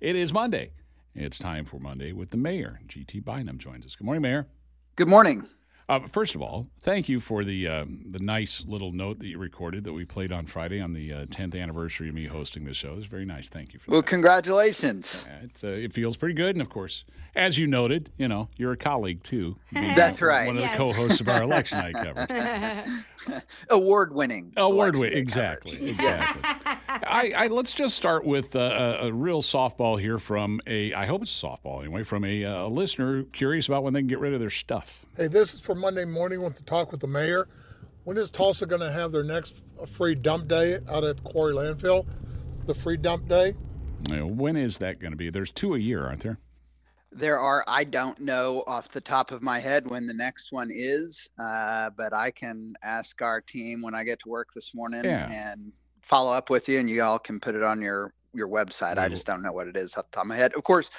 It is Monday. It's time for Monday with the mayor. GT Bynum joins us. Good morning, Mayor. Good morning. Uh, first of all, thank you for the um, the nice little note that you recorded that we played on Friday on the uh, 10th anniversary of me hosting the show. It's very nice. Thank you for well, that. Well, congratulations. Uh, it feels pretty good, and of course, as you noted, you know you're a colleague too. That's right. One of Yes. the co-hosts of our election night coverage. Award winning. Award winning. exactly, exactly. I, I let's just start with uh, a, a real softball here from a. I hope it's a softball anyway from a, uh listener curious about when they can get rid of their stuff. Hey, this is for Monday morning with the talk with the mayor. When is Tulsa going to have their next free dump day out at Quarry Landfill? The free dump day? You when is that going to be? There's two a year, aren't there? There are, I don't know off the top of my head when the next one is, uh, but I can ask our team when I get to work this morning Yeah. and follow up with you, and you all can put it on your your website. I just don't know what it is off the top of my head. Of course,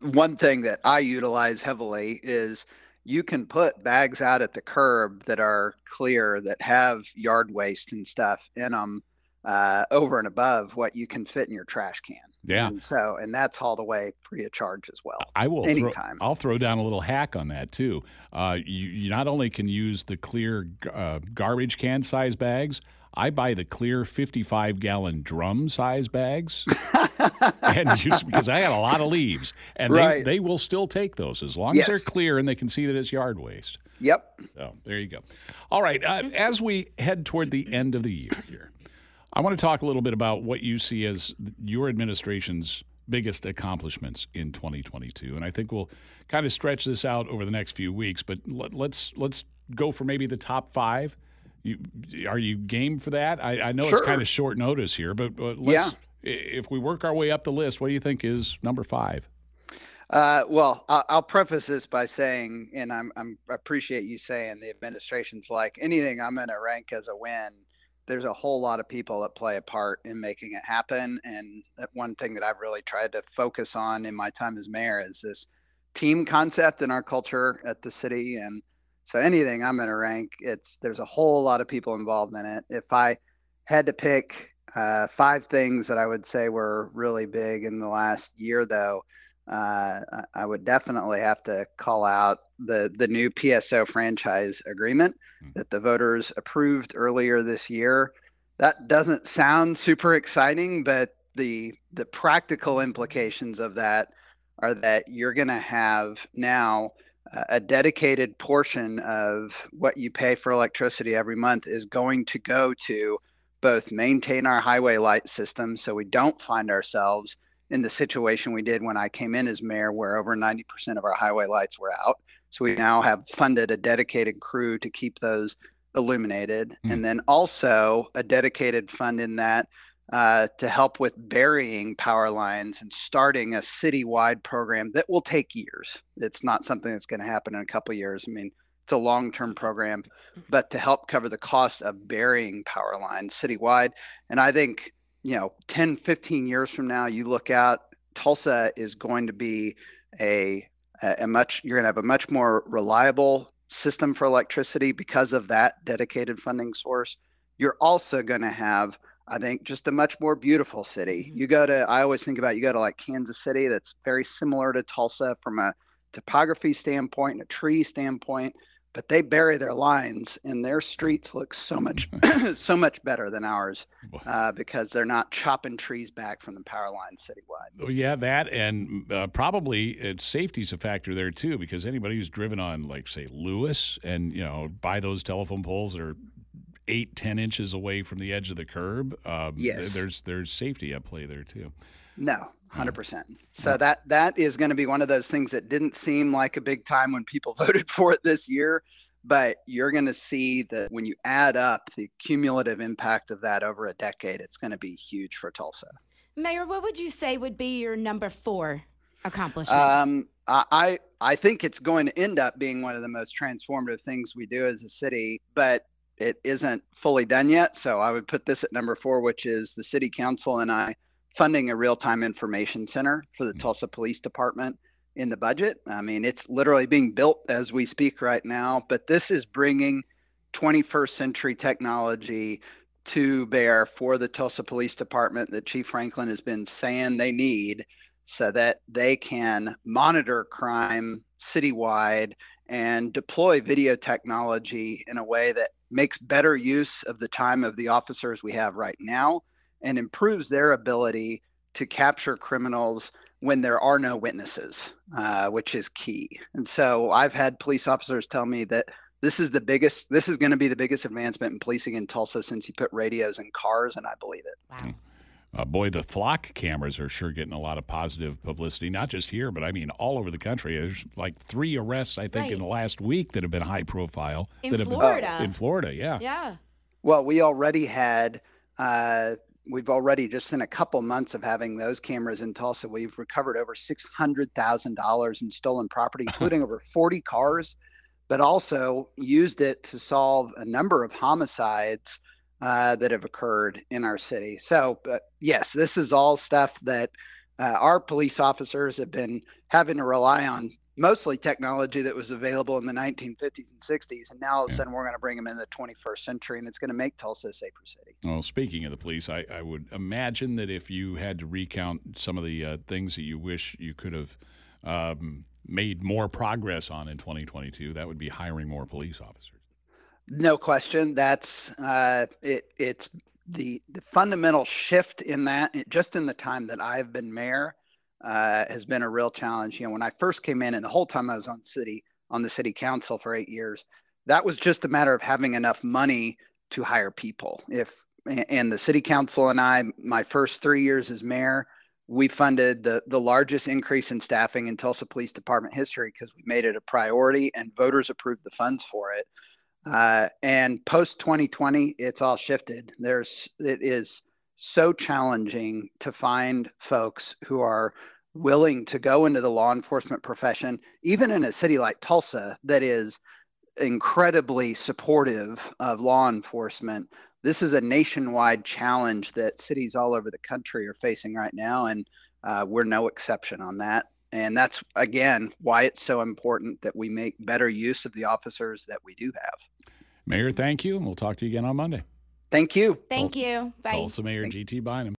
one thing that I utilize heavily is you can put bags out at the curb that are clear that have yard waste and stuff in them uh, over and above what you can fit in your trash can. Yeah. And so, and that's hauled away free of charge as well. I will. Throw, Anytime. I'll throw down a little hack on that too. Uh, you, you not only can use the clear uh, garbage can size bags. I buy the clear 55 gallon drum size bags, and use because I got a lot of leaves, and Right. they, they will still take those as long as they're clear and they can see that it's yard waste. Yep. So there you go. All right. Uh, as we head toward the end of the year here, I want to talk a little bit about what you see as your administration's biggest accomplishments in 2022, and I think we'll kind of stretch this out over the next few weeks. But let, let's let's go for maybe the top five. You, are you game for that? I, I know Sure. it's kind of short notice here, but, but let's, Yeah. if we work our way up the list, what do you think is number five? Uh, well, I'll, I'll preface this by saying, and I'm, I'm I appreciate you saying the administration's like anything I'm going to rank as a win. There's a whole lot of people that play a part in making it happen, and that one thing that I've really tried to focus on in my time as mayor is this team concept in our culture at the city. And so anything I'm going to rank, it's there's a whole lot of people involved in it. If I had to pick uh, five things that I would say were really big in the last year, though uh, I- would definitely have to call out the the new PSO franchise agreement Mm. that the voters approved earlier this year. That doesn't sound super exciting, but the the practical implications of that are that you're going to have now a dedicated portion of what you pay for electricity every month is going to go to both maintain our highway light system so we don't find ourselves in the situation we did when I came in as mayor, where over 90% of our highway lights were out. So we now have funded a dedicated crew to keep those illuminated. Hmm. And then also a dedicated fund in that uh, to help with burying power lines and starting a citywide program that will take years. It's not something that's going to happen in a couple years. I mean, it's a long term program, but to help cover the cost of burying power lines citywide. And I think, you know, 10, 15 years from now, you look out, Tulsa is going to be a a much, you're going to have a much more reliable system for electricity because of that dedicated funding source. You're also going to have, I think, just a much more beautiful city. You go to, I always think about, you go to like Kansas City, that's very similar to Tulsa from a topography standpoint and a tree standpoint but they bury their lines and their streets look so much so much better than ours uh, because they're not chopping trees back from the power line citywide. Oh, yeah, that and uh, probably it's safety's a factor there too because anybody who's driven on like say Lewis and you know by those telephone poles that are eight ten inches away from the edge of the curb, um, th- Yes. there's there's safety at play there too. No, hundred percent. So that that is going to be one of those things that didn't seem like a big time when people voted for it this year, but you're going to see that when you add up the cumulative impact of that over a decade, it's going to be huge for Tulsa. Mayor, what would you say would be your number four accomplishment? Um, I I think it's going to end up being one of the most transformative things we do as a city, but it isn't fully done yet. So I would put this at number four, which is the city council and I funding a real-time information center for the mm. Tulsa Police Department in the budget. I mean, it's literally being built as we speak right now, but this is bringing 21st century technology to bear for the Tulsa Police Department that Chief Franklin has been saying they need so that they can monitor crime citywide and deploy video technology in a way that makes better use of the time of the officers we have right now and improves their ability to capture criminals when there are no witnesses, uh, which is key. And so I've had police officers tell me that this is the biggest, this is going to be the biggest advancement in policing in Tulsa since you put radios in cars, and I believe it. Wow. Uh, boy, the flock cameras are sure getting a lot of positive publicity, not just here, but I mean all over the country. There's like three arrests, I think, Right. in the last week that have been high profile. In that have Florida. Been, in Florida, yeah. Yeah. Well, we already had, uh, we've already just in a couple months of having those cameras in Tulsa, we've recovered over $600,000 in stolen property, including over 40 cars, but also used it to solve a number of homicides uh, that have occurred in our city. So, but yes, this is all stuff that uh, our police officers have been having to rely on mostly technology that was available in the 1950s and 60s. And now all of a sudden we're going to bring them in the 21st century and it's going to make Tulsa a safer city. Well, speaking of the police, I, I would imagine that if you had to recount some of the uh, things that you wish you could have um, made more progress on in 2022, that would be hiring more police officers. No question. That's uh, it. It's the the fundamental shift in that it- just in the time that I've been mayor uh, has been a real challenge. You know, when I first came in, and the whole time I was on city on the city council for eight years, that was just a matter of having enough money to hire people. If and the city council and I, my first three years as mayor, we funded the the largest increase in staffing in Tulsa Police Department history because we made it a priority and voters approved the funds for it. Uh, and post 2020, it's all shifted. There's it is so challenging to find folks who are willing to go into the law enforcement profession, even in a city like Tulsa that is incredibly supportive of law enforcement. This is a nationwide challenge that cities all over the country are facing right now, and uh, we're no exception on that. And that's again why it's so important that we make better use of the officers that we do have. Mayor, thank you, and we'll talk to you again on Monday. Thank you. Thank you. Bye. Tulsa Mayor Thank- G.T. Bynum.